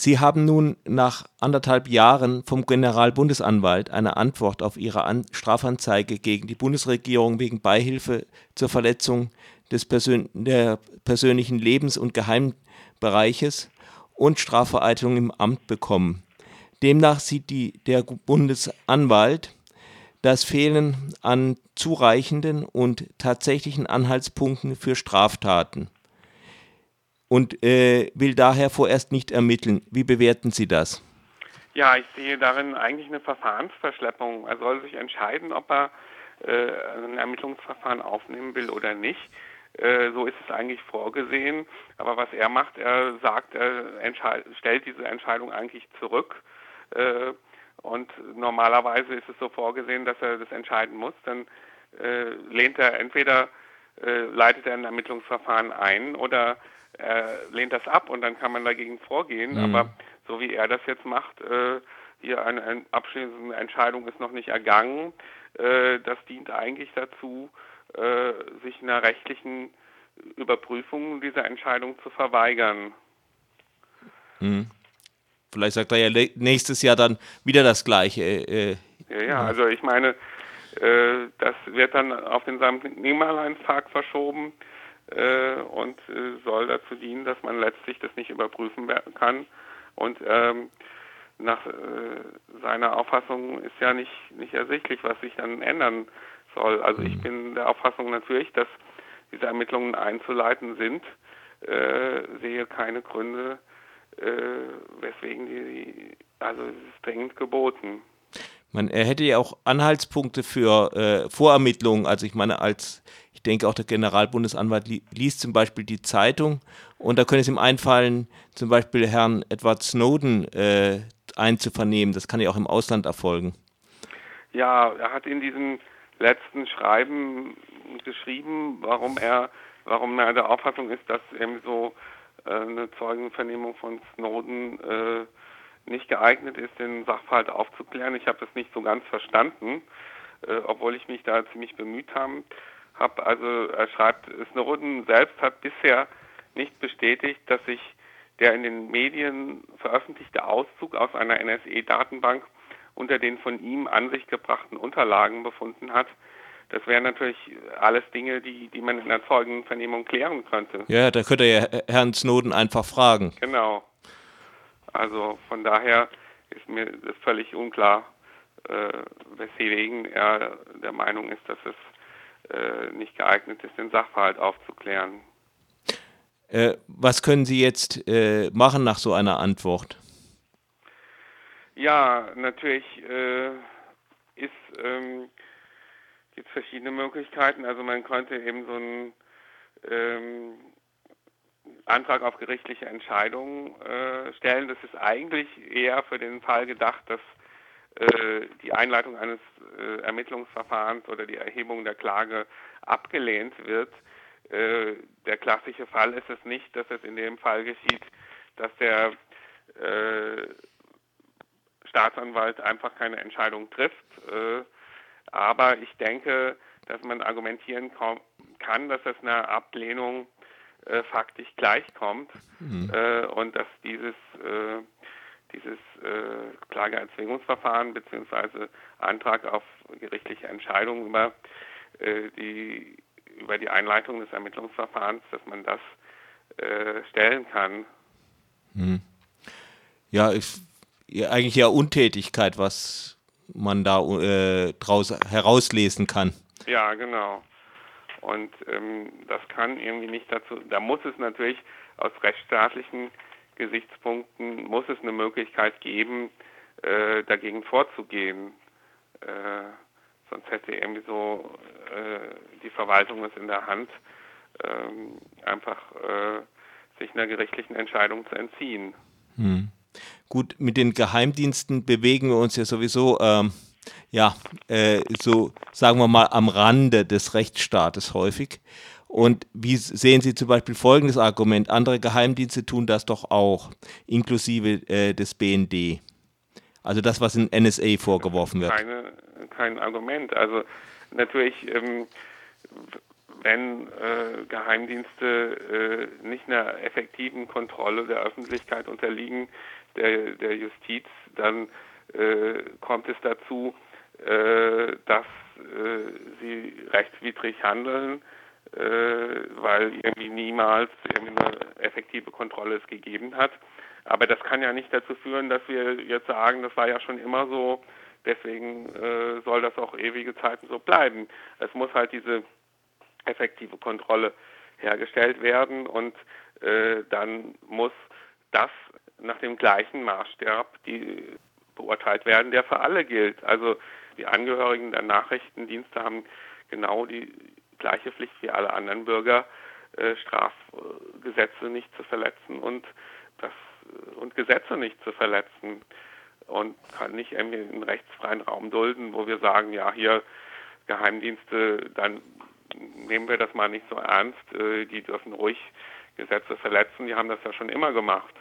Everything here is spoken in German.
Sie haben nun nach anderthalb Jahren vom Generalbundesanwalt eine Antwort auf Ihre An Strafanzeige gegen die Bundesregierung wegen Beihilfe zur Verletzung des Persön der persönlichen Lebens- und Geheimbereiches und Strafvereitelung im Amt bekommen. Demnach sieht die, der Bundesanwalt das Fehlen an zureichenden und tatsächlichen Anhaltspunkten für Straftaten und äh, will daher vorerst nicht ermitteln. Wie bewerten Sie das? Ja, ich sehe darin eigentlich eine Verfahrensverschleppung. Er soll sich entscheiden, ob er äh, ein Ermittlungsverfahren aufnehmen will oder nicht. Äh, so ist es eigentlich vorgesehen. Aber was er macht, er sagt, er stellt diese Entscheidung eigentlich zurück. Äh, und normalerweise ist es so vorgesehen, dass er das entscheiden muss. Dann äh, lehnt er entweder äh, leitet er ein Ermittlungsverfahren ein oder er lehnt das ab und dann kann man dagegen vorgehen. Mhm. Aber so wie er das jetzt macht, äh, hier eine, eine abschließende Entscheidung ist noch nicht ergangen. Äh, das dient eigentlich dazu, äh, sich einer rechtlichen Überprüfung dieser Entscheidung zu verweigern. Mhm. Vielleicht sagt er ja nächstes Jahr dann wieder das Gleiche. Äh, ja, ja, also ich meine, äh, das wird dann auf den St. Nimmerleinstag verschoben äh, und äh, soll dazu dienen, dass man letztlich das nicht überprüfen kann. Und ähm, nach äh, seiner Auffassung ist ja nicht, nicht ersichtlich, was sich dann ändern soll. Also ich mhm. bin der Auffassung natürlich, dass diese Ermittlungen einzuleiten sind, äh, sehe keine Gründe, äh, weswegen die, also es ist dringend geboten. Man, er hätte ja auch Anhaltspunkte für äh, Vorermittlungen. Also ich meine, als ich denke auch der Generalbundesanwalt li liest zum Beispiel die Zeitung und da könnte es ihm einfallen, zum Beispiel Herrn Edward Snowden äh, einzuvernehmen. Das kann ja auch im Ausland erfolgen. Ja, er hat in diesem letzten Schreiben geschrieben, warum er, warum er der Auffassung ist, dass eben so äh, eine Zeugenvernehmung von Snowden äh, nicht geeignet ist, den Sachverhalt aufzuklären. Ich habe das nicht so ganz verstanden, äh, obwohl ich mich da ziemlich bemüht habe. Hab also er schreibt, Snowden selbst hat bisher nicht bestätigt, dass sich der in den Medien veröffentlichte Auszug aus einer NSE-Datenbank unter den von ihm an sich gebrachten Unterlagen befunden hat. Das wären natürlich alles Dinge, die, die man in der Zeugenvernehmung klären könnte. Ja, da könnte ja Herrn Snowden einfach fragen. Genau. Also von daher ist mir völlig unklar, äh, weswegen er der Meinung ist, dass es äh, nicht geeignet ist, den Sachverhalt aufzuklären. Äh, was können Sie jetzt äh, machen nach so einer Antwort? Ja, natürlich äh, ist ähm, gibt es verschiedene Möglichkeiten. Also man könnte eben so ein ähm, Antrag auf gerichtliche Entscheidung äh, stellen. Das ist eigentlich eher für den Fall gedacht, dass äh, die Einleitung eines äh, Ermittlungsverfahrens oder die Erhebung der Klage abgelehnt wird. Äh, der klassische Fall ist es nicht, dass es in dem Fall geschieht, dass der äh, Staatsanwalt einfach keine Entscheidung trifft. Äh, aber ich denke, dass man argumentieren kann, dass es eine Ablehnung äh, faktisch gleichkommt mhm. äh, und dass dieses, äh, dieses äh, Klageerzwingungsverfahren bzw. Antrag auf gerichtliche Entscheidung über, äh, die, über die Einleitung des Ermittlungsverfahrens, dass man das äh, stellen kann. Mhm. Ja, ist eigentlich ja Untätigkeit, was man da äh, draus herauslesen kann. Ja, genau. Und ähm, das kann irgendwie nicht dazu, da muss es natürlich aus rechtsstaatlichen Gesichtspunkten, muss es eine Möglichkeit geben, äh, dagegen vorzugehen. Äh, sonst hätte irgendwie so äh, die Verwaltung es in der Hand, ähm, einfach äh, sich einer gerichtlichen Entscheidung zu entziehen. Hm. Gut, mit den Geheimdiensten bewegen wir uns ja sowieso ähm, ja, äh, so sagen wir mal am Rande des Rechtsstaates häufig. Und wie sehen Sie zum Beispiel folgendes Argument? Andere Geheimdienste tun das doch auch, inklusive äh, des BND. Also das, was in NSA vorgeworfen wird. Keine, kein Argument. Also natürlich, ähm, wenn äh, Geheimdienste äh, nicht einer effektiven Kontrolle der Öffentlichkeit unterliegen, der, der Justiz, dann kommt es dazu, äh, dass äh, sie rechtswidrig handeln, äh, weil irgendwie niemals irgendwie eine effektive Kontrolle es gegeben hat. Aber das kann ja nicht dazu führen, dass wir jetzt sagen, das war ja schon immer so, deswegen äh, soll das auch ewige Zeiten so bleiben. Es muss halt diese effektive Kontrolle hergestellt werden und äh, dann muss das nach dem gleichen Maßstab die beurteilt werden, der für alle gilt. Also die Angehörigen der Nachrichtendienste haben genau die gleiche Pflicht wie alle anderen Bürger, äh, Strafgesetze nicht zu verletzen und das und Gesetze nicht zu verletzen und kann nicht irgendwie einen rechtsfreien Raum dulden, wo wir sagen, ja hier Geheimdienste, dann nehmen wir das mal nicht so ernst, äh, die dürfen ruhig Gesetze verletzen, die haben das ja schon immer gemacht.